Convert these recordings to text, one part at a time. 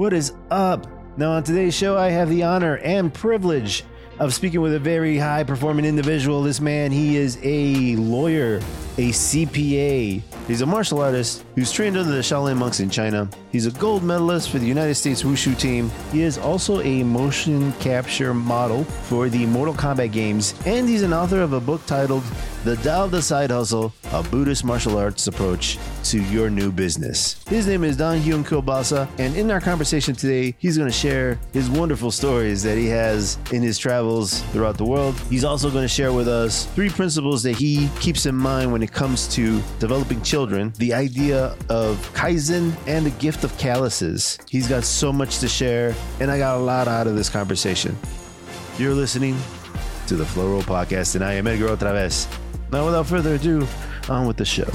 What is up? Now, on today's show, I have the honor and privilege of speaking with a very high performing individual. This man, he is a lawyer, a CPA. He's a martial artist who's trained under the Shaolin monks in China. He's a gold medalist for the United States Wushu team. He is also a motion capture model for the Mortal Kombat games, and he's an author of a book titled The of the Side Hustle, a Buddhist martial arts approach to your new business. His name is Don Hyun Kiolbassa, and in our conversation today, he's going to share his wonderful stories that he has in his travels throughout the world. He's also going to share with us three principles that he keeps in mind when it comes to developing children, the idea of Kaizen and the gift of calluses. He's got so much to share, and I got a lot out of this conversation. You're listening to the Flow Podcast, and I am Edgar OtraVez. Now, without further ado, on with the show.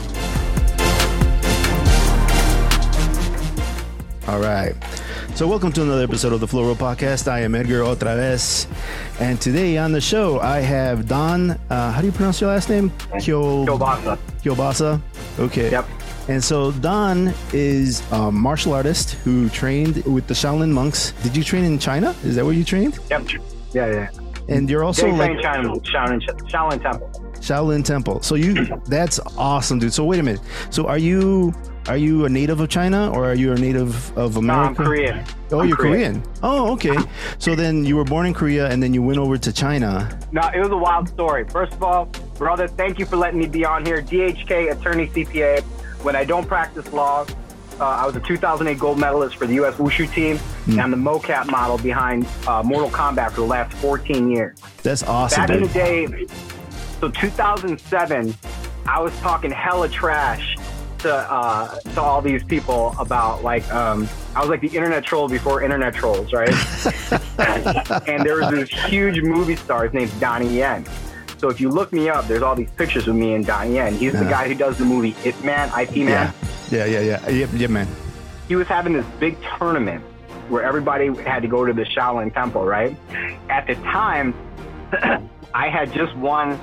All right. So, welcome to another episode of the Flow Podcast. I am Edgar OtraVez. And today on the show, I have Don. Uh, how do you pronounce your last name? Kyo- Kiolbassa. Kiolbassa. Okay. Yep. And so Don is a martial artist who trained with the Shaolin monks. Did you train in China? Is that where you trained? Yep. Yeah, yeah. And you're also like Shaolin, Shaolin, Shaolin Temple. Shaolin Temple. So you that's awesome, dude. So wait a minute. So are you are you a native of China or are you a native of America? No, I'm? Korean. Oh, I'm you're Korean. Oh, okay. So then you were born in Korea and then you went over to China. No, it was a wild story. First of all, brother, thank you for letting me be on here. DHK, attorney CPA. When I don't practice law, uh, I was a 2008 gold medalist for the U.S. Wushu team, and I'm the mocap model behind uh, Mortal Kombat for the last 14 years. That's awesome, Back in the day, so 2007, I was talking hella trash to uh, to all these people about like um, I was like the internet troll before internet trolls, right? and there was this huge movie star his name's Donnie Yen. So if you look me up, there's all these pictures of me and Donnie Yen. He's the Uh-huh. guy who does the movie It Man, IP Man. Yeah. Yeah, yeah, yeah. Yep, yep, man. He was having this big tournament where everybody had to go to the Shaolin Temple, right? At the time, I had just won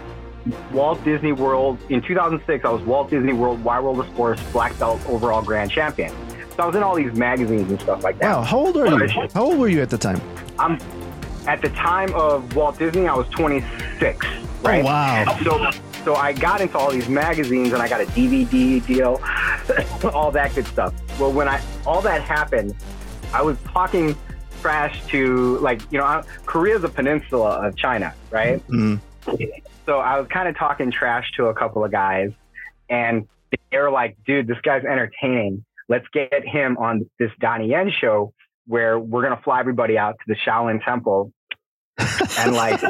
Walt Disney World in 2006. I was Walt Disney World Wide World of Sports Black Belt overall grand champion. So I was in all these magazines and stuff like that. Wow, how old are you? How old were you at the time? I'm at the time of Walt Disney. I was 26. Right? Oh, wow. So, so I got into all these magazines and I got a DVD deal, all that good stuff. Well, when I all that happened, I was talking trash to like you know Korea's a peninsula of China, right? Mm. So I was kind of talking trash to a couple of guys, and they were like, "Dude, this guy's entertaining. Let's get him on this Donnie Yen show where we're gonna fly everybody out to the Shaolin Temple and like,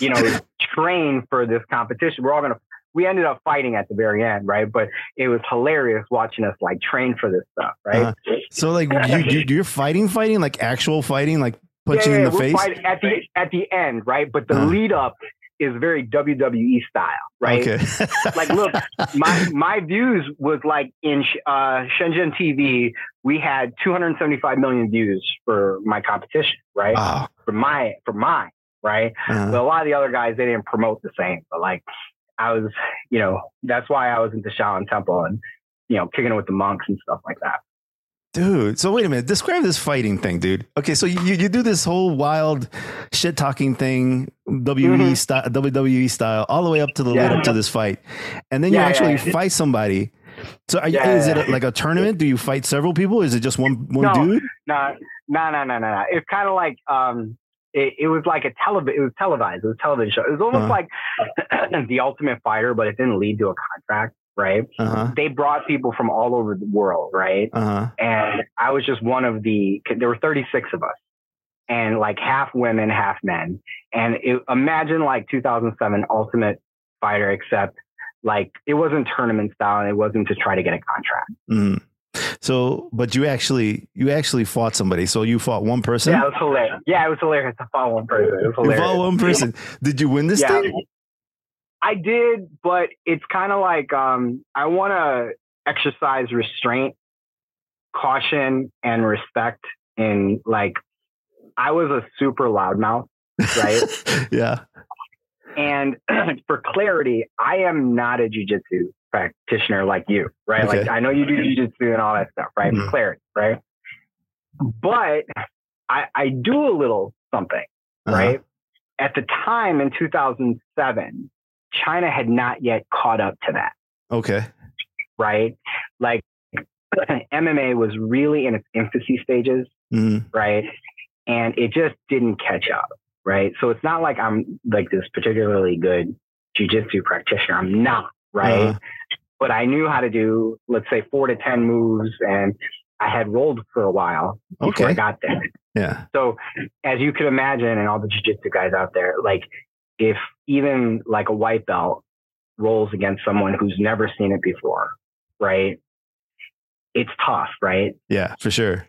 you know, train for this competition. We're all gonna." We ended up fighting at the very end, right? But it was hilarious watching us like train for this stuff, right? Uh-huh. So like you, you you're fighting, fighting, like actual fighting, like punching yeah, in the face. at the at the end, right? But the Uh-huh. lead up is very WWE style, right? Okay. like look my my views was like in uh shenzhen tv we had 275 million views for my competition right wow. for my for mine right Uh-huh. but a lot of the other guys they didn't promote the same but like i was you know that's why i was into shaolin temple and you know kicking it with the monks and stuff like that Dude, so wait a minute. Describe this fighting thing, dude. Okay, so you, you do this whole wild shit talking thing, WWE Mhm. style, WWE style, all the way up to the lead up to this fight, and then you actually yeah. fight somebody. So are you, Yeah, is it yeah. like a tournament? Do you fight several people? Is it just one one No. dude? no no no no no no it's kind of like um it, it was like a television it was televised it was a television show it was almost Uh-huh. like the ultimate fighter but it didn't lead to a contract right Uh huh. they brought people from all over the world, right? Uh huh. And I was just one of the, there were 36 of us and like half women, half men. And it, imagine like 2007 Ultimate Fighter, except like it wasn't tournament style and it wasn't to try to get a contract. Mm. So, but you actually you actually fought somebody. So you fought one person. Yeah, it was hilarious. Yeah, it was hilarious to follow one person. It was you hilarious. fought one person. Did you win this Yeah. thing? I did, but it's kind of like um, I want to exercise restraint, caution, and respect. In like, I was a super loudmouth, right? yeah. and for clarity, I am not a jujitsu practitioner like you, right? Okay. Like I know you do jujitsu and all that stuff, right? Mhm. Clarity, right? but I, I do a little something, Uh-huh. right? At the time in 2007, China had not yet caught up to that, Okay. right? Like MMA was really in its infancy stages, hmm right? And it just didn't catch up, right? So it's not like I'm like this particularly good jujitsu practitioner. I'm not, right? Uh-huh. But I knew how to do, let's say, four to 10 moves, and I had rolled for a while before I got there. Yeah. So, as you could imagine, and all the jiu-jitsu guys out there, like if even like a white belt rolls against someone who's never seen it before, right? It's tough, right? Yeah. For sure.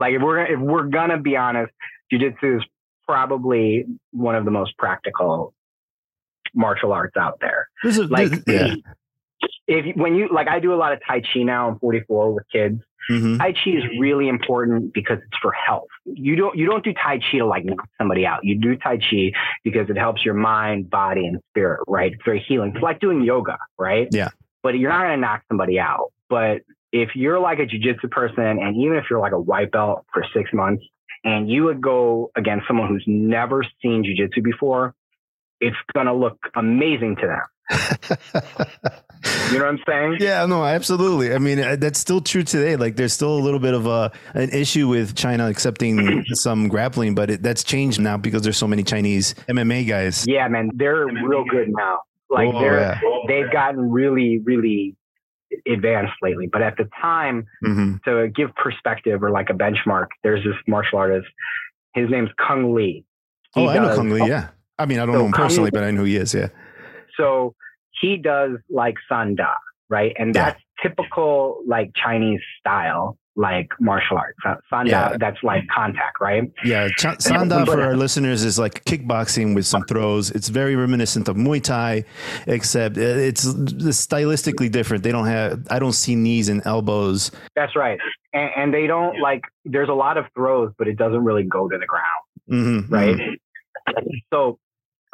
Like if we're if we're gonna be honest, jiu-jitsu is probably one of the most practical martial arts out there. This is Like, this- yeah. If when you like, I do a lot of Tai Chi now. I'm 44 with kids. hmm Tai Chi is really important because it's for health. You don't you don't do Tai Chi to like knock somebody out. You do Tai Chi because it helps your mind, body, and spirit. Right? It's very healing. It's like doing yoga, right? Yeah. But you're not gonna knock somebody out. But if you're like a jujitsu person, and even if you're like a white belt for six months, and you would go against someone who's never seen jujitsu before, it's gonna look amazing to them. You know what I'm saying? Yeah, no, absolutely. I mean, uh, that's still true today. Like, there's still a little bit of a an issue with China accepting some grappling, but it, that's changed now because there's so many Chinese MMA guys. Yeah, man, they're real good now. Like Oh, they're yeah. they've gotten really, really advanced lately. But at the time, hmm to give perspective or like a benchmark, there's this martial artist. His name's Cung Le. He Oh, I know does- Cung Le. Yeah, I mean, I don't So know him Kung- personally, but I know who he is. Yeah. So he does like Sanda, right? And Yeah. that's typical like Chinese style, like martial arts. Sanda, Yeah. that's like contact, right? Yeah, Ch- Sanda for our listeners is like kickboxing with some throws. It's very reminiscent of Muay Thai, except uh, it's stylistically different. They don't have. I don't see knees and elbows. That's right. And, and they don't like. There's a lot of throws, but it doesn't really go to the ground. hmm right? So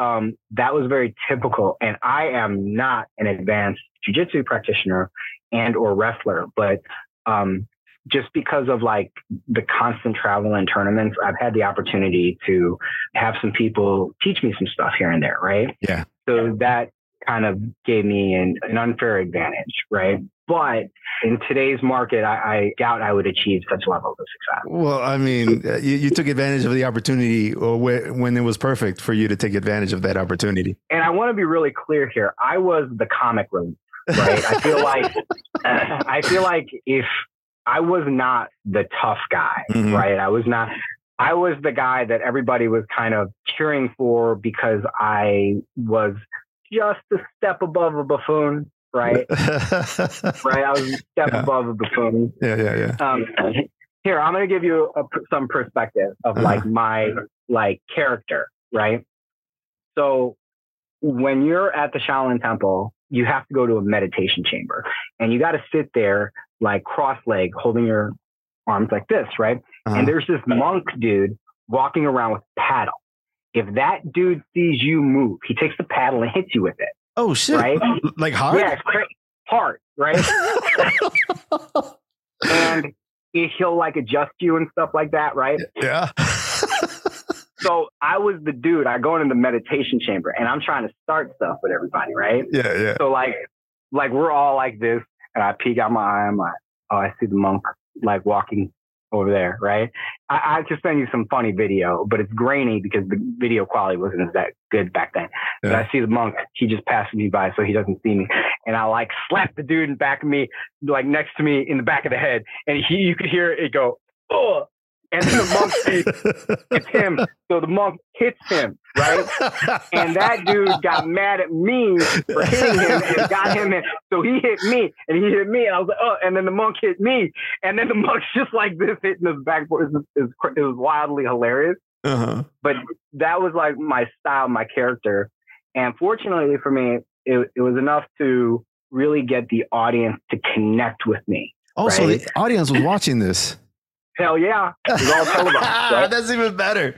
um, that was very typical. And I am not an advanced jujitsu practitioner and or wrestler, but um, just because of like the constant travel and tournaments, I've had the opportunity to have some people teach me some stuff here and there, right? Yeah. So that kind of gave me an, an unfair advantage, right? But in today's market, I, I doubt I would achieve such levels of success. Well, I mean, uh, you, you took advantage of the opportunity or when it was perfect for you to take advantage of that opportunity. and I want to be really clear here. I was the comic relief, right? I feel like I feel like if I was not the tough guy, Mhm. right? I was not. I was the guy that everybody was kind of cheering for because I was just a step above a buffoon, right? Right? I was a step Yeah. above a buffoon. Yeah, yeah, yeah. Um, here, I'm going to give you a, some perspective of Uh-huh. like my like character, right? So when you're at the Shaolin Temple, you have to go to a meditation chamber, and you got to sit there like cross-leg, holding your arms like this, right? Uh-huh. And there's this monk dude walking around with paddle. If that dude sees you move, he takes the paddle and hits you with it, oh shit! right? Like hard? Yeah, it's cra- hard, right? and he- he'll like adjust you and stuff like that, right? yeah. So I was the dude. I go into the meditation chamber and I'm trying to start stuff with everybody, right? yeah, yeah. So like, like we're all like this, and I peek out my eye. I'm like, oh, I see the monk like walking over there, right? I, I send you some funny video, but it's grainy because the video quality wasn't that good back then. But I see the monk. He just passes me by, so he doesn't see me, and I like slap the dude in back of me, like next to me in the back of the head, and he, you could hear it go, oh. And then the monk sees it's him. So the monk hits him, right? And that dude got mad at me for hitting him and got him in. So he hit me and he hit me. And I was like, oh, and then the monk hit me. And then the monk's just like this hitting his backboard. It was, it it was wildly hilarious. uh-huh. But that was like my style, my character. And fortunately for me, it, it was enough to really get the audience to connect with me. Also, Right. the audience was watching this. Hell yeah. It was all televised. right? That's even better.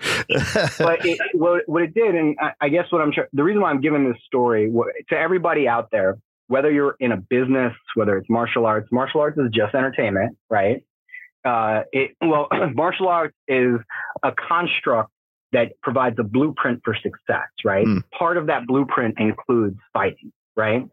but it, what, what it did, and I, I guess what I'm trying, the reason why I'm giving this story to everybody out there, whether you're in a business, whether it's martial arts, martial arts is just entertainment, right? uh, it, well, martial arts is a construct that provides a blueprint for success, right? Mm. Part of that blueprint includes fighting, right?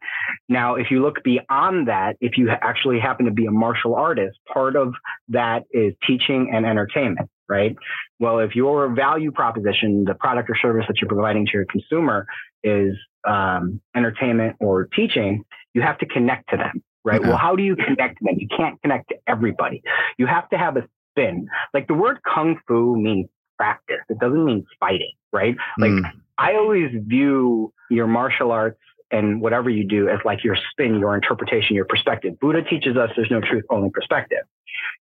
Now, if you look beyond that, if you actually happen to be a martial artist, part of that is teaching and entertainment, right? Well, if your value proposition, the product or service that you're providing to your consumer is um, entertainment or teaching, you have to connect to them, right? Okay. Well, how do you connect to them? You can't connect to everybody. You have to have a spin. Like the word kung fu means practice. It doesn't mean fighting, right? Like Mm. I always view your martial arts and whatever you do as like your spin, your interpretation, your perspective. Buddha teaches us there's no truth, only perspective.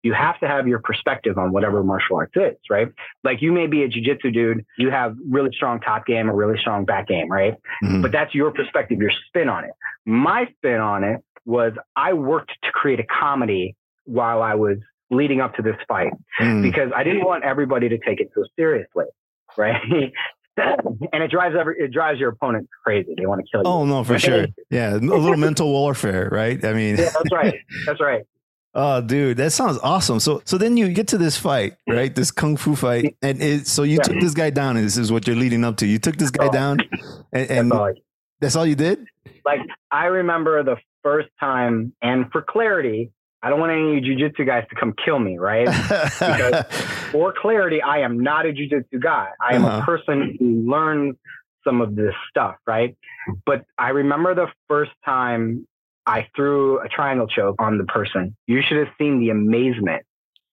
You have to have your perspective on whatever martial arts is, right? Like you may be a jujitsu dude, you have really strong top game or really strong back game, right? Mhm. But that's your perspective, your spin on it. My spin on it was I worked to create a comedy while I was leading up to this fight Mm. because I didn't want everybody to take it so seriously, right? and it drives every it drives your opponent crazy. They want to kill you. Oh no, for sure. Yeah, a little mental warfare, right? I mean, Yeah, that's right. That's right. oh, dude, that sounds awesome. So, so then you get to this fight, right? This kung fu fight, and it, so you Yeah. took this guy down, and this is what you're leading up to. You took this guy Oh. down, and, That's all that's all you did. like I remember the first time, and for clarity, I don't want any jujitsu guys to come kill me, right? For clarity, I am not a jujitsu guy. I am Uh-huh. a person who learns some of this stuff, right? But I remember the first time I threw a triangle choke on the person. You should have seen the amazement,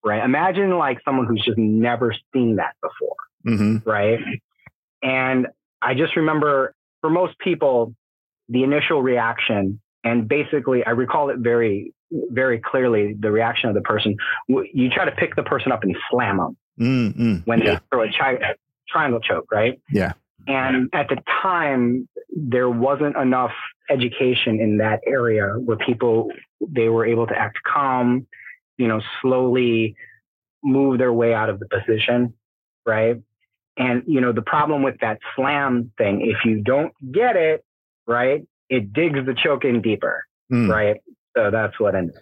right? Imagine like someone who's just never seen that before hmm right? And I just remember for most people, the initial reaction, and basically, I recall it very, very clearly the reaction of the person. You try to pick the person up and slam them mm-hmm. when yeah. they throw a chi- triangle choke, right? Yeah. And at the time, there wasn't enough education in that area where people they were able to act calm, you know, slowly move their way out of the position, right? And you know, the problem with that slam thing, if you don't get it, right, it digs the choke in deeper, Mm. right? So that's what ended.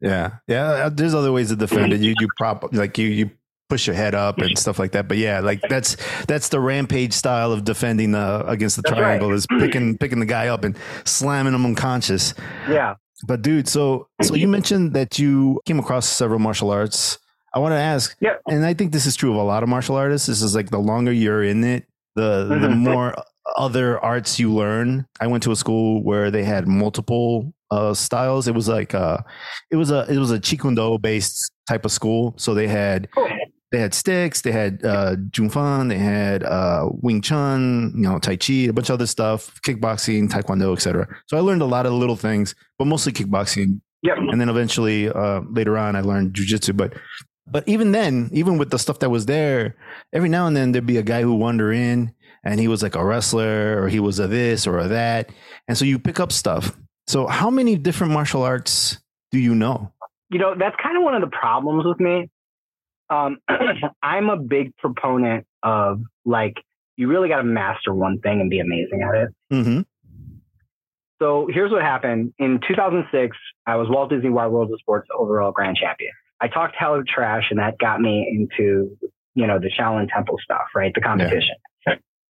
Yeah, yeah. uh, There's other ways to defend it. You you prop like you you push your head up and stuff like that. But yeah, like that's that's the rampage style of defending the against the That's right. triangle is picking picking the guy up and slamming him unconscious. Yeah. But dude, so so you mentioned that you came across several martial arts. I want to ask, Yeah. and I think this is true of a lot of martial artists. This is like the longer you're in it, the the Mhm. more other arts you learn. I went to a school where they had multiple uh, styles. It was like uh, it was a it was a Jeet Kune Do based type of school. So they had Cool. they had sticks, they had uh, Jun Fan, they had uh, Wing Chun, you know, Tai Chi, a bunch of other stuff, kickboxing, Taekwondo, etc. So I learned a lot of little things, but mostly kickboxing. Yep. And then eventually, uh, later on, I learned jujitsu. But but even then, even with the stuff that was there, every now and then there'd be a guy who wander in, and he was like a wrestler, or he was a this or a that, and so you pick up stuff. So how many different martial arts do you know? you know that's kind of one of the problems with me. Um, i'm a big proponent of like you really got to master one thing and be amazing at it. Mm-hmm. so here's what happened. In 2006 i was walt disney wide world of sports overall grand champion. I talked hell of trash and that got me into you know the shaolin temple stuff right? The competition.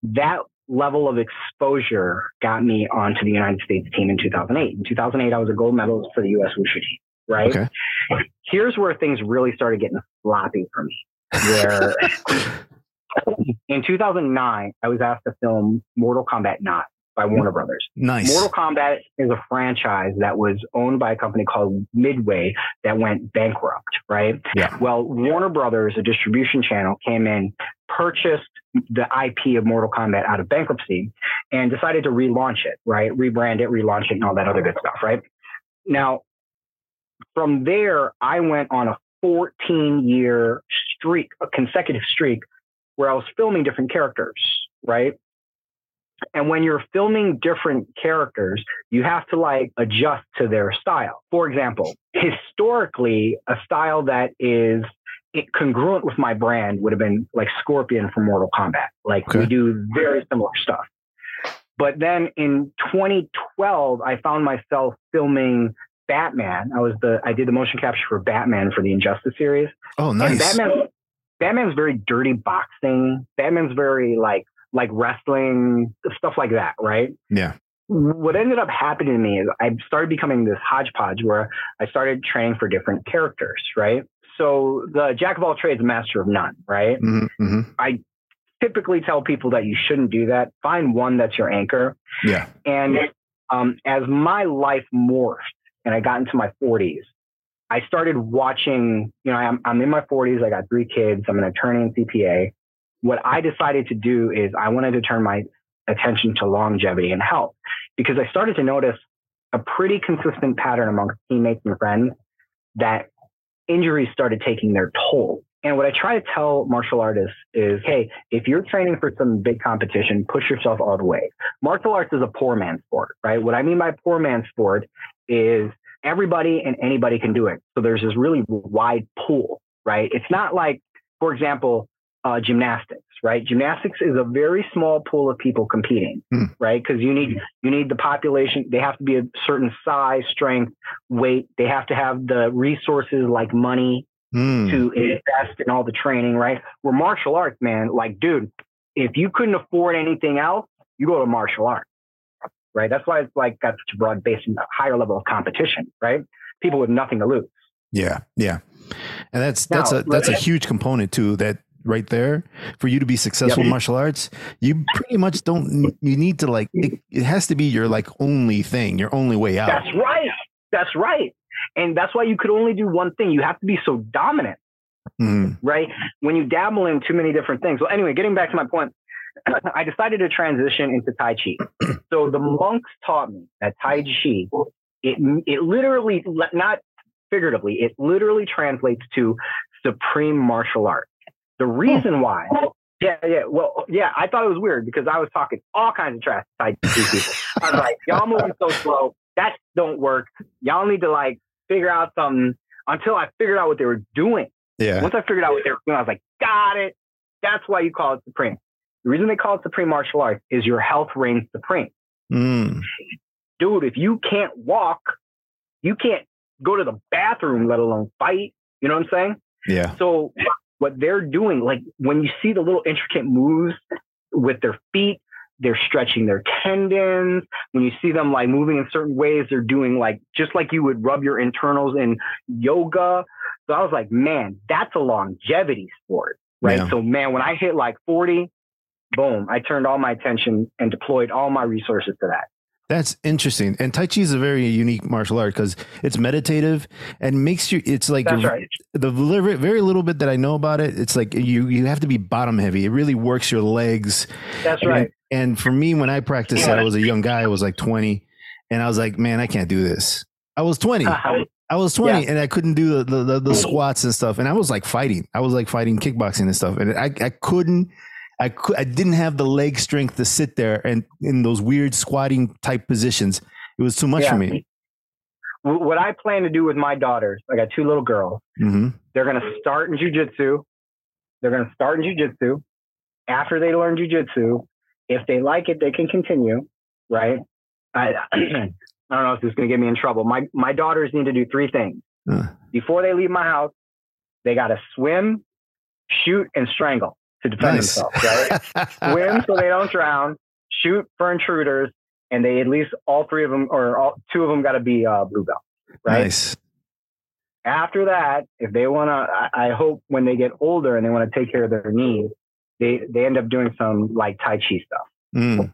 That level of exposure got me onto the united states team in 2008 in 2008 i was a gold medalist for the us wushu team right Okay. here's where things really started getting sloppy for me. Where in 2009, I was asked to film Mortal Kombat 9 by Warner Brothers. Nice. Mortal Kombat is a franchise that was owned by a company called Midway that went bankrupt, right? Yeah. Well, Warner Brothers, a distribution channel, came in, purchased the IP of Mortal Kombat out of bankruptcy, and decided to relaunch it, right? Rebrand it, relaunch it, and all that other good stuff, right? Now, from there, I went on a 14 year streak, a consecutive streak, where I was filming different characters, right? And when you're filming different characters, you have to like adjust to their style. For example, historically, a style that is congruent with my brand would have been like Scorpion from Mortal Kombat. Like Okay. we do very similar stuff. But then in 2012, I found myself filming Batman. I was the I did the motion capture for Batman for the Injustice series. Oh, And nice. Batman, Batman's very dirty boxing. Batman's very like like wrestling stuff like that, right? Yeah. What ended up happening to me is I started becoming this hodgepodge where I started training for different characters, right? So the jack of all trades, master of none, right? hmm hmm Typically tell people that you shouldn't do that. Find one that's your anchor. Yeah. And um, as my life morphed and I got into my 40s, I started watching, you know, I'm, I'm in my 40s, I got three kids, I'm an attorney and CPA. What I decided to do is I wanted to turn my attention to longevity and health because I started to notice a pretty consistent pattern amongst teammates and friends that injuries started taking their toll. And what I try to tell martial artists is, hey, if you're training for some big competition, push yourself all the way. Martial arts is a poor man's sport, right? What I mean by poor man's sport is everybody and anybody can do it. So there's this really wide pool, right? It's not like, for example, uh, gymnastics, right? Gymnastics is a very small pool of people competing, Hmm. right? Because you need you need the population. They have to be a certain size, strength, weight. They have to have the resources like money Mm. to invest in all the training, right? Where martial arts, man, like, dude, if you couldn't afford anything else, you go to martial arts, right? That's why it's like got such a broad base and a higher level of competition, right? People with nothing to lose. Yeah, yeah, and that's that's Now, a that's a huge component too. That right there, for you to be successful in martial arts, you pretty much don't. You need to like it, it has to be your like only thing, your only way out. That's right. That's right. And that's why you could only do one thing. You have to be so dominant, Mhm. right? When you dabble in too many different things. Well, anyway, getting back to my point, I decided to transition into Tai Chi. So the monks taught me that Tai Chi, it, it literally, not figuratively, it literally translates to supreme martial art. The reason why, yeah, yeah, well, yeah, I thought it was weird because I was talking all kinds of trash to Tai Chi people. I was like, y'all moving so slow. That don't work. Y'all need to like figure out something until I figured out what they were doing. Yeah, Once I figured out what they were doing, I was like, got it. That's why you call it supreme. The reason they call it supreme martial arts is your health reigns supreme. Mm. Dude, if you can't walk, you can't go to the bathroom, let alone fight. You know what I'm saying? yeah, So what they're doing, like when you see the little intricate moves with their feet, they're stretching their tendons. When you see them like moving in certain ways, they're doing like just like you would rub your internals in yoga. So I was like, man, that's a longevity sport, right? Yeah. So man, when I hit like 40, boom, I turned all my attention and deployed all my resources to that. That's interesting. And Tai Chi is a very unique martial art because it's meditative and makes you. It's like right. the very, little bit that I know about it. It's like you you have to be bottom heavy. It really works your legs. That's And- right. And for me, when I practiced it, I was a young guy. I was like 20. And I was like, man, I can't do this. I was 20. Uh, I was 20 and I couldn't do the, the, the, the mm-hmm. squats and stuff. And I was like fighting. I was like fighting kickboxing and stuff. And I, I couldn't, I could, I didn't have the leg strength to sit there and in those weird squatting type positions. It was too much Yeah. for me. What I plan to do with my daughters, I got two little girls. hmm They're going to start in jujitsu. They're going to start in jujitsu. After they learn jujitsu, if they like it, they can continue, right? I, I don't know if this is going to get me in trouble. My my daughters need to do three things Uh, before they leave my house. They got to swim, shoot, and strangle to defend nice. themselves. Right? swim so they don't drown, shoot for intruders, and they at least all three of them or all two of them got to be uh, blue belt. Right? Nice. after that, if they want to, I, I hope when they get older and they want to take care of their knees, they, they end up doing some like Tai Chi stuff. Mm.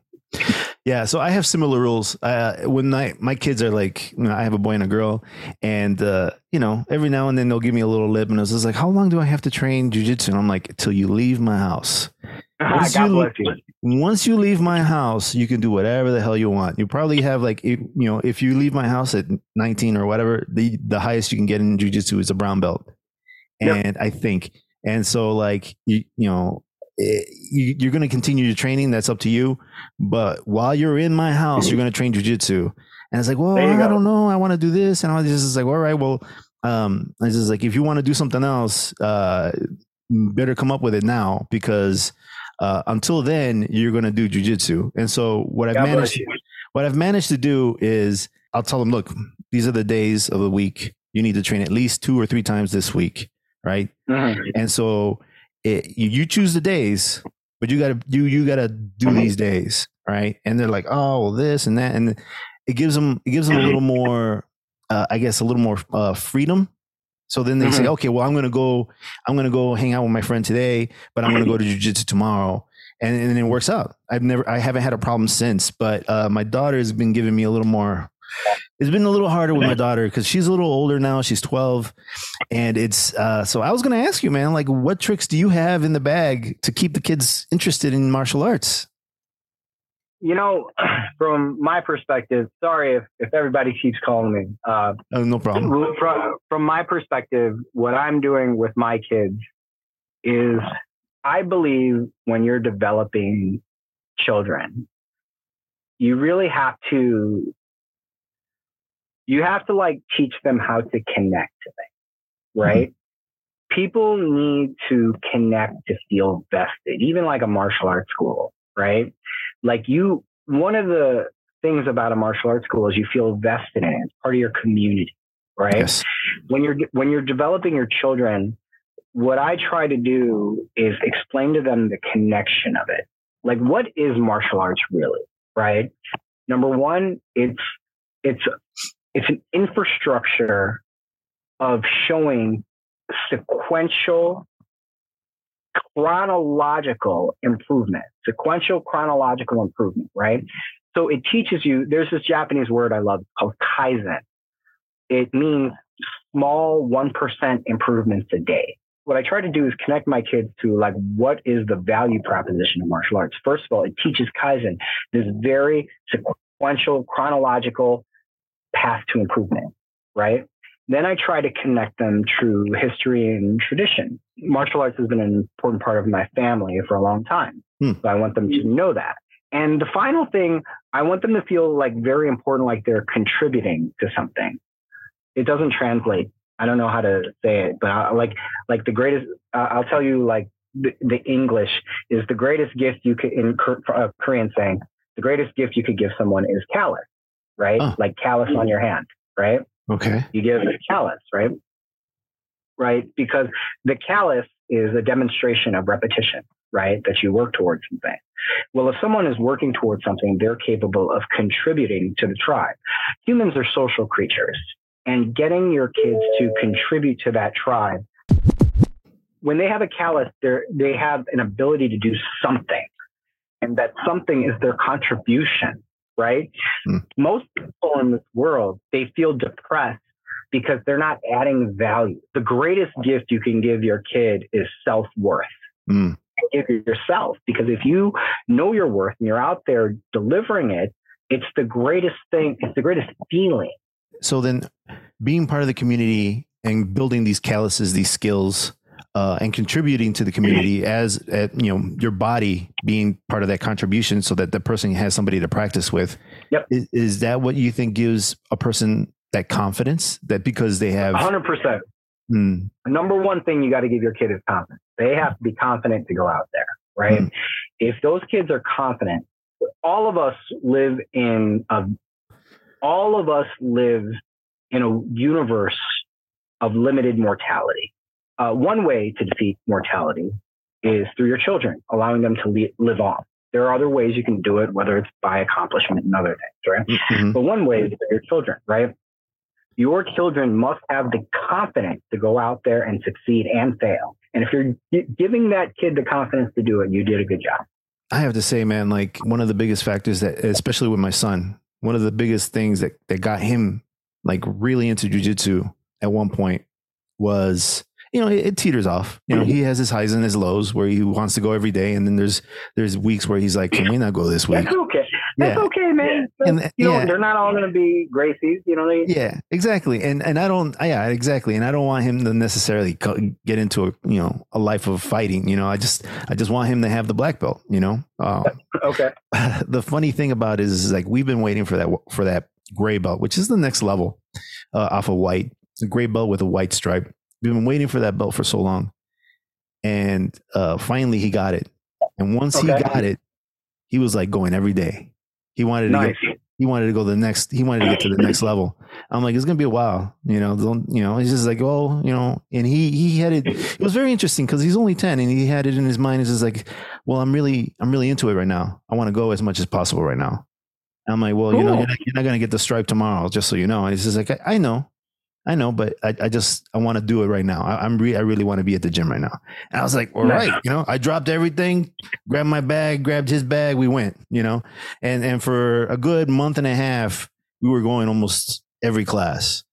Yeah, so I have similar rules. Uh, when my my kids are like, you know, I have a boy and a girl, and uh, you know, every now and then they'll give me a little lip, and it's just like, how long do I have to train jujitsu? And I'm like, till you leave my house. Once you- you. Once you leave my house, you can do whatever the hell you want. You probably have like, you know, if you leave my house at 19 or whatever, the the highest you can get in jujitsu is a brown belt, Yep. and I think, and so like you you know. Eh, You, you're going to continue your training. That's up to you. But while you're in my house, you're going to train jujitsu. And it's like, well, I go. don't know. I want to do this. And I was just like, all right, well, um, just like, if you want to do something else, uh, better come up with it now because uh, until then, you're going to do jujitsu. And so what I've God managed, what I've managed to do is I'll tell them, look, these are the days of the week. You need to train at least two or three times this week, right? Mhm. And so it, you, you choose the days, but you gotta you you gotta do these days, right? And they're like, oh, well, this and that, and it gives them it gives them a little more, uh, I guess, a little more uh, freedom. So then they say, okay, well, I'm gonna go, I'm gonna go hang out with my friend today, but I'm gonna go to jujitsu tomorrow, and, and it works out. I've never, I haven't had a problem since, but uh, my daughter has been giving me a little more. It's been a little harder with my daughter because she's a little older now. She's 12, and it's uh, so I was going to ask you, man, like, what tricks do you have in the bag to keep the kids interested in martial arts? You know, from my perspective, sorry if, if everybody keeps calling me. Uh, Oh, no problem. from, from my perspective, what I'm doing with my kids is I believe when you're developing children, you really have to you have to like teach them how to connect to things, right? People need to connect to feel vested, even like a martial arts school, right? Like you, one of the things about a martial arts school is you feel vested in it. It's part of your community, right? Yes. when you're when you're developing your children, what I try to do is explain to them the connection of it. Like, what is martial arts really? Right. Number one, it's it's it's an infrastructure of showing sequential chronological improvement sequential chronological improvement right so it teaches you there's this japanese word i love called kaizen it means small 1% improvements a day. What I try to do is connect my kids to like what is the value proposition of martial arts. First of all, it teaches Kaizen, this very sequential, chronological path to improvement, right? Then I try to connect them through history and tradition. Martial arts has been an important part of my family for a long time. Hmm. So I want them to know that. And the final thing, I want them to feel like very important, like they're contributing to something it doesn't translate. I don't know how to say it, but I, like like the greatest. Uh, I'll tell you like the, the English is the greatest gift you could in uh, Korean saying the greatest gift you could give someone is callus, right? Oh. Like callus on your hand, right? Okay. You give a callus, right? Right, because the callus is a demonstration of repetition, right? That you work towards something. Well, if someone is working towards something, they're capable of contributing to the tribe. Humans are social creatures and getting your kids to contribute to that tribe. When they have a callus, they they have an ability to do something, and that something is their contribution, right? Hmm. Most people in this world they feel depressed because they're not adding value. The greatest gift you can give your kid is self worth. Mm. Give yourself because if you know your worth and you're out there delivering it, it's the greatest thing. It's the greatest feeling. So then, being part of the community and building these calluses, these skills, uh, and contributing to the community as uh, you know your body being part of that contribution, so that the person has somebody to practice with. Yep. Is, is that what you think gives a person that confidence that because they have? 100%. Mm, number one thing you got to give your kid is confidence. They have to be confident to go out there, right? Mm. If those kids are confident, all of us live in a, all of us live in a universe of limited mortality. Uh, one way to defeat mortality is through your children, allowing them to le- live on. There are other ways you can do it, whether it's by accomplishment and other things, right? mhm. But one way is for your children, right? Your children must have the confidence to go out there and succeed and fail. And if you're gi- giving that kid the confidence to do it, you did a good job. I have to say, man, like one of the biggest factors that, especially with my son, one of the biggest things that, that got him like really into jujitsu at one point was, you know, it, it teeters off. You know, he has his highs and his lows where he wants to go every day. And then there's, there's weeks where he's like, can we not go this week? That's okay. That's Yeah. okay, man. And- That's- you know, yeah. they're not all going to be Gracies. You know, they, Yeah, exactly. And, and I don't, yeah, exactly. And I don't want him to necessarily get into a, you know, a life of fighting, you know, I just, I just want him to have the black belt, you know? Um, okay. the funny thing about it is, is like we've been waiting for that for that gray belt, which is the next level uh, off of white. It's a gray belt with a white stripe. We've been waiting for that belt for so long, and uh, finally he got it. And once he got it, he was like going every day. He wanted to Nice. get he wanted to go the next. He wanted to get to the next level. I'm like, it's gonna be a while, you know. Don't, you know, he's just like, oh, you know, and he he had it. It was very interesting because he's only ten, and he had it in his mind. It's just like, well, I'm really, I'm really into it right now. I want to go as much as possible right now. I'm like, well, cool. you know, you're not, you're not, gonna get the stripe tomorrow, just so you know. And he's just like, I, I know, I know, but I, I just I want to do it right now. I, am re- I really want to be at the gym right now. And I was like, all right, you know, I dropped everything, grabbed my bag, grabbed his bag, we went, you know, and and for a good month and a half, we were going almost every class.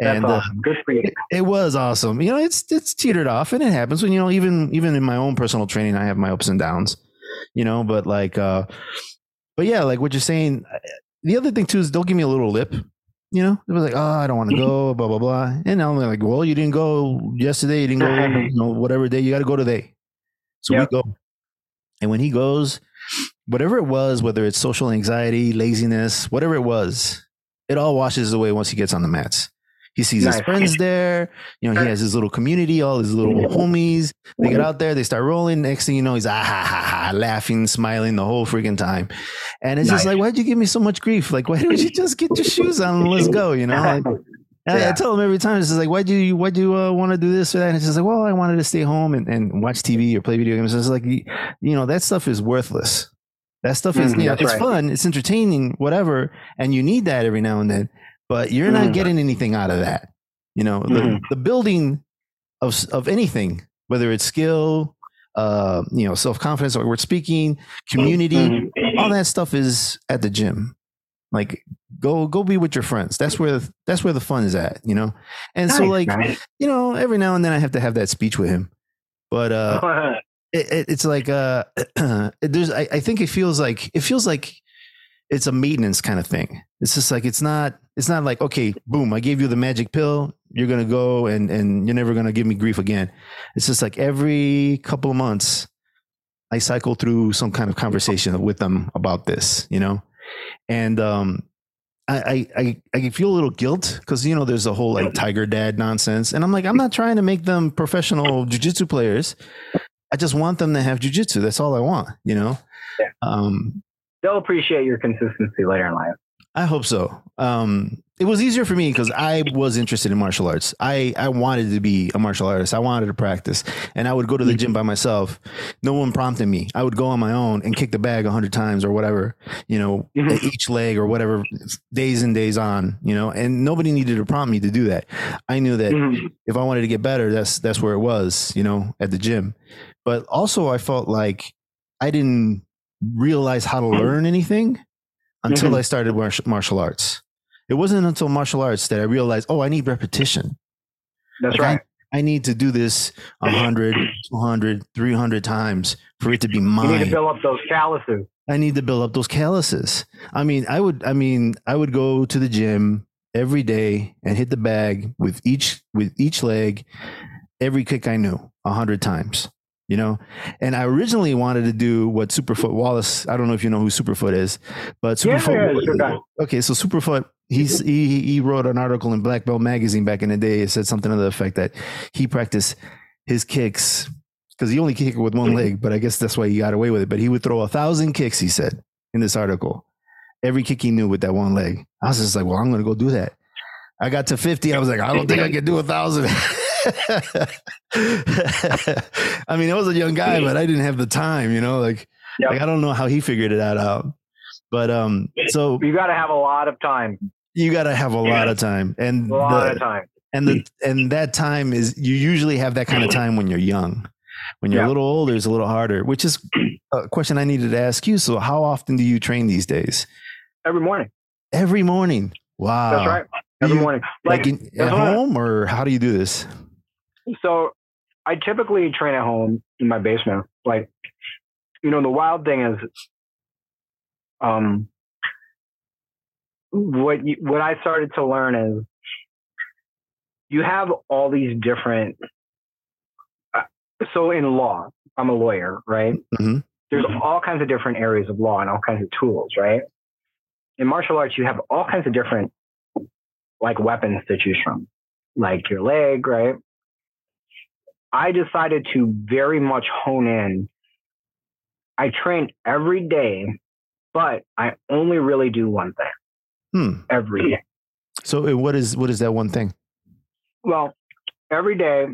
And That's uh, awesome. uh, good for you. It, it, was awesome. You know, it's it's teetered off, and it happens when you know even even in my own personal training, I have my ups and downs. You know, but like, uh but yeah, like what you're saying. The other thing too is don't give me a little lip you know, it was like, oh, I don't want to go, mm-hmm. blah blah blah. And I'm like, well, you didn't go yesterday, you didn't go, you know, whatever day, you got to go today. So yep. we go, and when he goes, whatever it was, whether it's social anxiety, laziness, whatever it was, it all washes away once he gets on the mats. He sees nice. his friends there. You know, he has his little community, all his little homies. They get out there, they start rolling. Next thing you know, he's ah ha ha ha, laughing, smiling the whole freaking time. And it's nice. just like, why'd you give me so much grief? Like, why don't you just get your shoes on and let's go? You know. Like, yeah. I, tell him every time, it's just like, why do you, why do you uh, want to do this or that? And it's just like, well, I wanted to stay home and, and watch TV or play video games. It's like, you know, that stuff is worthless. That stuff is, mm, you know, it's right. fun, it's entertaining, whatever, and you need that every now and then but you're not mm-hmm. getting anything out of that. You know, the, the building of of anything, whether it's skill, uh, you know, self confidence, or we're speaking, community, mm-hmm. all that stuff is at the gym. Like, go go be with your friends. That's where that's where the fun is at. You know, and nice, so like nice. you know, every now and then I have to have that speech with him, but uh, it, it, it's like uh, there's I, I think it feels like it feels like it's a maintenance kind of thing. It's just like it's not it's not like okay, boom, I gave you the magic pill, you're gonna go and and you're never gonna give me grief again. It's just like every couple of months, I cycle through some kind of conversation with them about this, you know, and um, I I I feel a little guilt because you know there's a whole like tiger dad nonsense, and I'm like I'm not trying to make them professional jujitsu players. I just want them to have jujitsu. That's all I want, you know. Yeah. Um, they'll appreciate your consistency later in life. I hope so. Um, it was easier for me because I was interested in martial arts. I, I wanted to be a martial artist. I wanted to practice, and I would go to the gym by myself. No one prompted me. I would go on my own and kick the bag a hundred times or whatever, you know, mm-hmm. each leg or whatever, days and days on, you know. And nobody needed to prompt me to do that. I knew that mm-hmm. if I wanted to get better, that's that's where it was, you know, at the gym. But also, I felt like I didn't realize how to learn anything until mm-hmm. I started martial arts. It wasn't until martial arts that I realized, oh, I need repetition. That's like right. I, I, need to do this 100, 200, 300 times for it to be mine. You need to build up those calluses. I need to build up those calluses. I mean, I would, I mean, I would go to the gym every day and hit the bag with each, with each leg, every kick I knew a hundred times you know? And i originally wanted to do what superfoot wallace i don't know if you know who superfoot is but superfoot yeah, yeah, okay so superfoot he's he, he wrote an article in black belt magazine back in the day. It said something to the effect that he practiced his kicks because he only kicked with one mm-hmm. leg but i guess that's why he got away with it. But he would throw a thousand kicks he said in this article. Every kick he knew with that one leg. I was just like well i'm gonna go do that. I got to 50 i was like i don't think i can do a thousand I mean, I was a young guy, but I didn't have the time, you know, like, yep. like I don't know how he figured it out. But um, so you got to have a lot of time. You got to have a yeah. lot of time, and a lot the, of time, and the and that time is you usually have that kind of time when you're young. When you're yeah. a little older, it's a little harder. Which is a question I needed to ask you. So, how often do you train these days? Every morning. Every morning. Wow. That's right. Every you, morning. Like, like in, at home, or how do you do this? So I typically train at home in my basement. Like, you know, the wild thing is, um, what you, what I started to learn is you have all these different. Uh, so in law, I'm a lawyer, right? Mm-hmm. There's all kinds of different areas of law and all kinds of tools, right? In martial arts, you have all kinds of different like weapons to choose from, like your leg, right? I decided to very much hone in. I train every day, but I only really do one thing. Hmm. every day. So uh, what is what is that one thing? Well, every day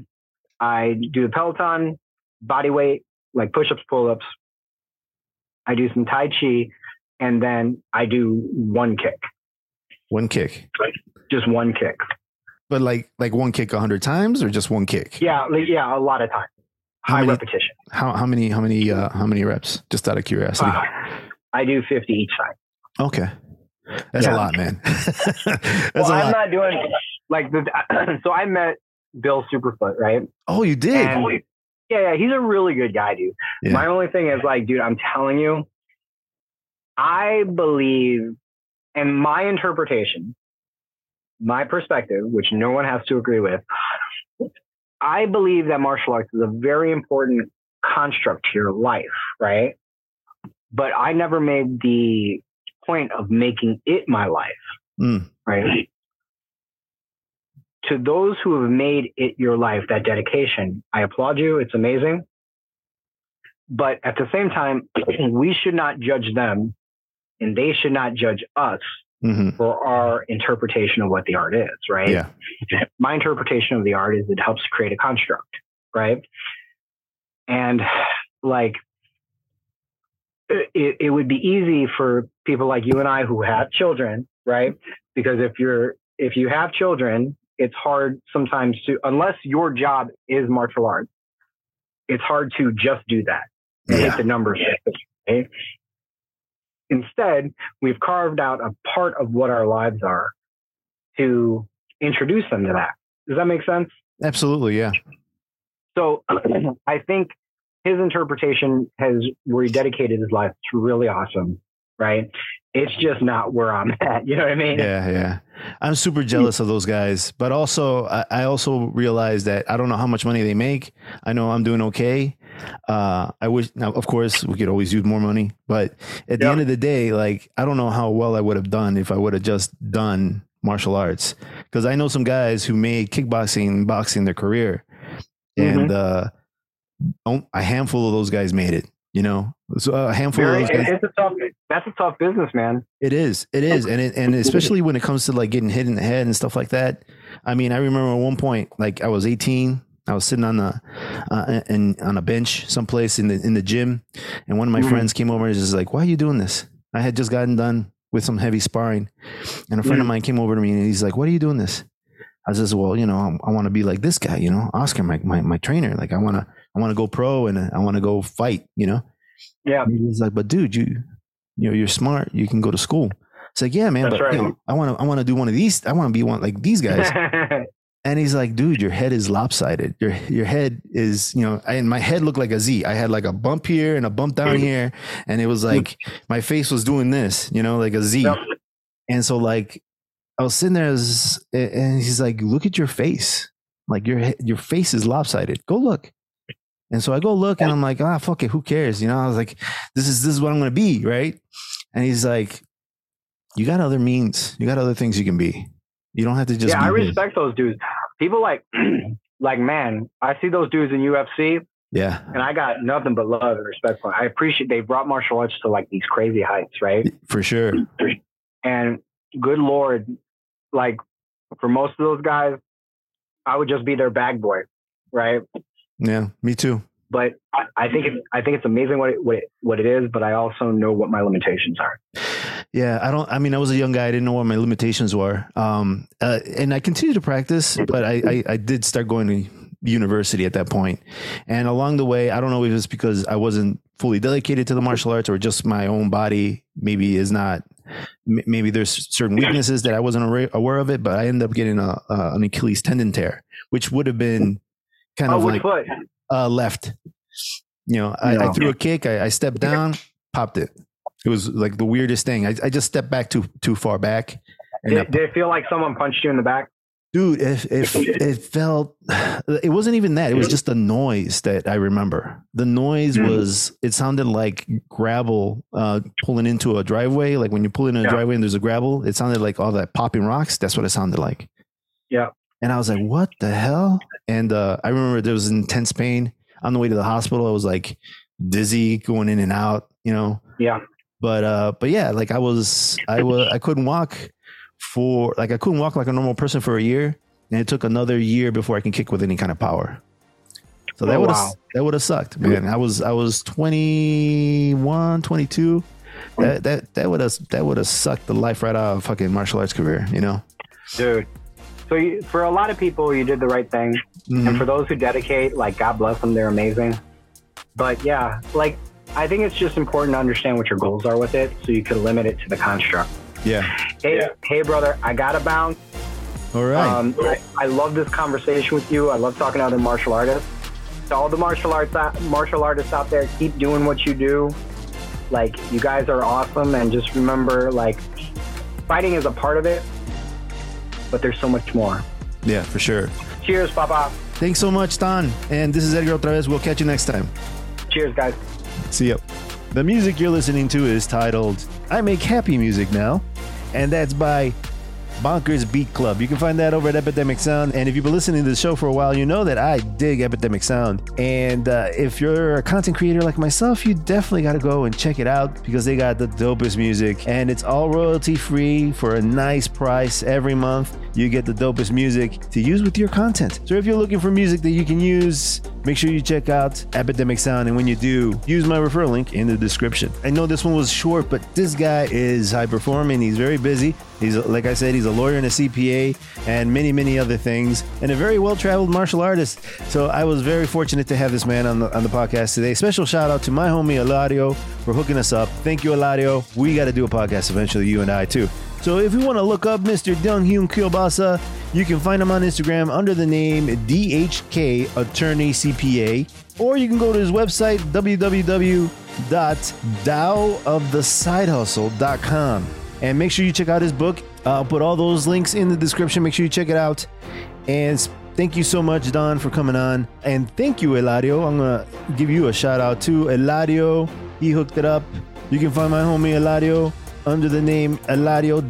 I do the Peloton, body weight, like push ups, pull ups. I do some Tai Chi, and then I do one kick, One kick. just one kick. But like like one kick a hundred times or just one kick? Yeah, like, yeah, a lot of time. How High many- repetition. How how many how many uh how many reps? Just out of curiosity. Uh, I do 50 each side. okay. That's a lot, man. That's well, a I'm not doing like the. so I met Bill Superfoot, right? oh, you did? And yeah, yeah, he's a really good guy, dude. Yeah. My only thing is like, dude, I'm telling you, I believe, and my interpretation, my perspective, which no one has to agree with, I believe that martial arts is a very important construct to your life, right? But I never made the point of making it my life, Mm. right? To those who have made it your life, that dedication, I applaud you. It's amazing. But at the same time, we should not judge them and they should not judge us hmm for our interpretation of what the art is, right? Yeah. My interpretation of the art is it helps create a construct, right? And like, it, it would be easy for people like you and I who have children, right? Because if you're, if you have children, it's hard sometimes to, unless your job is martial arts, it's hard to just do that Yeah. hit the numbers. Right? Instead, we've carved out a part of what our lives are to introduce them to that. Does that make sense? Absolutely. Yeah. So I think his interpretation has where he dedicated his life to really awesome, right? It's just not where I'm at. You know what I mean? Yeah. Yeah. I'm super jealous of those guys, but also I, I also realize that I don't know how much money they make. I know I'm doing okay. Uh, I wish now, of course, we could always use more money, but at the Yeah. end of the day, like I don't know how well I would have done if I would have just done martial arts because I know some guys who made kickboxing and boxing their career, and uh, don't- a handful of those guys made it. You know, so a handful Very, of those guys. it's a tough. That's a tough business, man. It is. It is. And it, and especially when it comes to like getting hit in the head and stuff like that. I mean, I remember at one point, like I was 18, I was sitting on the uh, on a bench someplace in the in the gym, and one of my Mhm. friends came over and was just like, "Why are you doing this?" I had just gotten done with some heavy sparring, and a friend of Mhm. mine came over to me and he's like, "What are you doing this?" I says, "Well, you know, I, I want to be like this guy, you know, Oscar, my my, my trainer. Like, I want to I want to go pro and I want to go fight, you know." Yeah. And He's like, but dude, you, you know, you're smart. You can go to school. It's like, yeah, man, That's but you know, I want to, I want to do one of these. I want to be one like these guys. and he's like, dude, your head is lopsided. Your, your head is, you know, I, and my head looked like a Z. I had like a bump here and a bump down here, and it was like my face was doing this, you know, like a Z. Yep. And so like, I was sitting there, as, and he's like, look at your face. Like your your face is lopsided. Go look. And so I go look and I'm like, ah, fuck it, who cares? You know, I was like, this is this is what I'm gonna be, right? And he's like, you got other means, you got other things you can be. You don't have to just. yeah, I be this." respect those dudes. People like, like, man, I see those dudes in UFC, Yeah, and I got nothing but love and respect for. Them. I appreciate they brought martial arts to like these crazy heights, right? for sure. And good lord, like for most of those guys, I would just be their bag boy, right? Yeah, me too. But I, I think it's I think it's amazing what it, what it what it is. But I also know what my limitations are. Yeah, I don't. I mean, I was a young guy. I didn't know what my limitations were. Um, uh, and I continued to practice, but I, I, I did start going to university at that point. And along the way, I don't know if it's because I wasn't fully dedicated to the martial arts or just my own body maybe is not. Maybe there's certain weaknesses that I wasn't aware- of it, but I ended up getting a, uh, an Achilles tendon tear, which would have been kind Oh, of like uh, left. You know, I, I threw a kick, I, I stepped down, popped it. It was like the weirdest thing. I, I just stepped back too too far back, and Did, that, did it feel like someone punched you in the back? dude, it, it it felt. It wasn't even that. It was just the noise that I remember. The noise Mhm. was. It sounded like gravel uh, pulling into a driveway. Like when you pull in a Yeah. driveway and there's a gravel, it sounded like all that popping rocks. That's what it sounded like. Yeah. And I was like, "What the hell?" And uh, I remember there was intense pain on the way to the hospital. I was like dizzy, going in and out. You know. Yeah. But uh, but yeah, like I was, I was, I couldn't walk for like I couldn't walk like a normal person for a year, and it took another year before I can kick with any kind of power. So that Oh, would have wow. that would have sucked, man. I was I was 21, 22. That that that would have that would have sucked the life right out of fucking martial arts career, you know. dude. So you, for a lot of people, you did the right thing, Mhm. and for those who dedicate, like God bless them, they're amazing. But yeah, like I think it's just important to understand what your goals are with it, so you can limit it to the construct. Yeah. Hey, Yeah. hey, brother, I gotta bounce. All right. Um, I, I love this conversation with you. I love talking to other martial artists. To all the martial arts martial artists out there, keep doing what you do. Like you guys are awesome, and just remember, like fighting is a part of it, but there's so much more. yeah, for sure. Cheers, Papa. Thanks so much, Don. And this is Edgar OtraVez. We'll catch you next time. Cheers, guys. See ya. The music you're listening to is titled I Make Happy Music Now, and that's by Bonkers Beat Club. You can find that over at Epidemic Sound. And if you've been listening to the show for a while, you know that I dig Epidemic Sound. And uh, if you're a content creator like myself, you definitely got to go and check it out because they got the dopest music. And it's all royalty free for a nice price every month. You get the dopest music to use with your content. So if you're looking for music that you can use, make sure you check out Epidemic Sound. And when you do, use my referral link in the description. I know this one was short, but this guy is high performing. He's very busy. He's, like I said, he's a lawyer and a CPA and many, many other things, and a very well traveled martial artist. So I was very fortunate to have this man on the, on the podcast today. Special shout out to my homie Eladio for hooking us up. Thank you, Eladio. We got to do a podcast eventually, you and I too. So if you want to look up Mr. Don Hyun Kiolbassa, you can find him on Instagram under the name DHK Attorney CPA, or you can go to his website www.taoofthesidehustle.com and make sure you check out his book. I'll put all those links in the description. Make sure you check it out. And thank you so much, Don, for coming on. And thank you, Eladio. I'm gonna give you a shout out too. Eladio, he hooked it up. You can find my homie Eladio under the name eladio.lara.jr.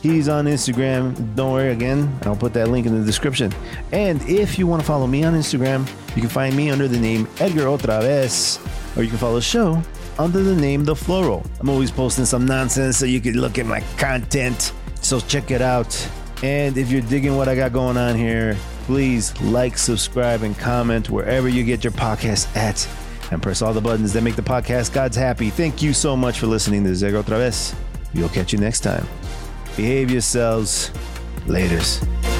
He's on Instagram. Don't worry again. I'll put that link in the description. And if you want to follow me on Instagram, you can find me under the name Edgar OtraVez, or you can follow the show under the name The Flow Roll. I'm always posting some nonsense so you can look at my content. So check it out. And if you're digging what I got going on here, please like, subscribe, and comment wherever you get your podcast at. And press all the buttons that make the podcast God's happy. Thank you so much for listening to Zego OtraVez. We'll catch you next time. Behave yourselves. Laters.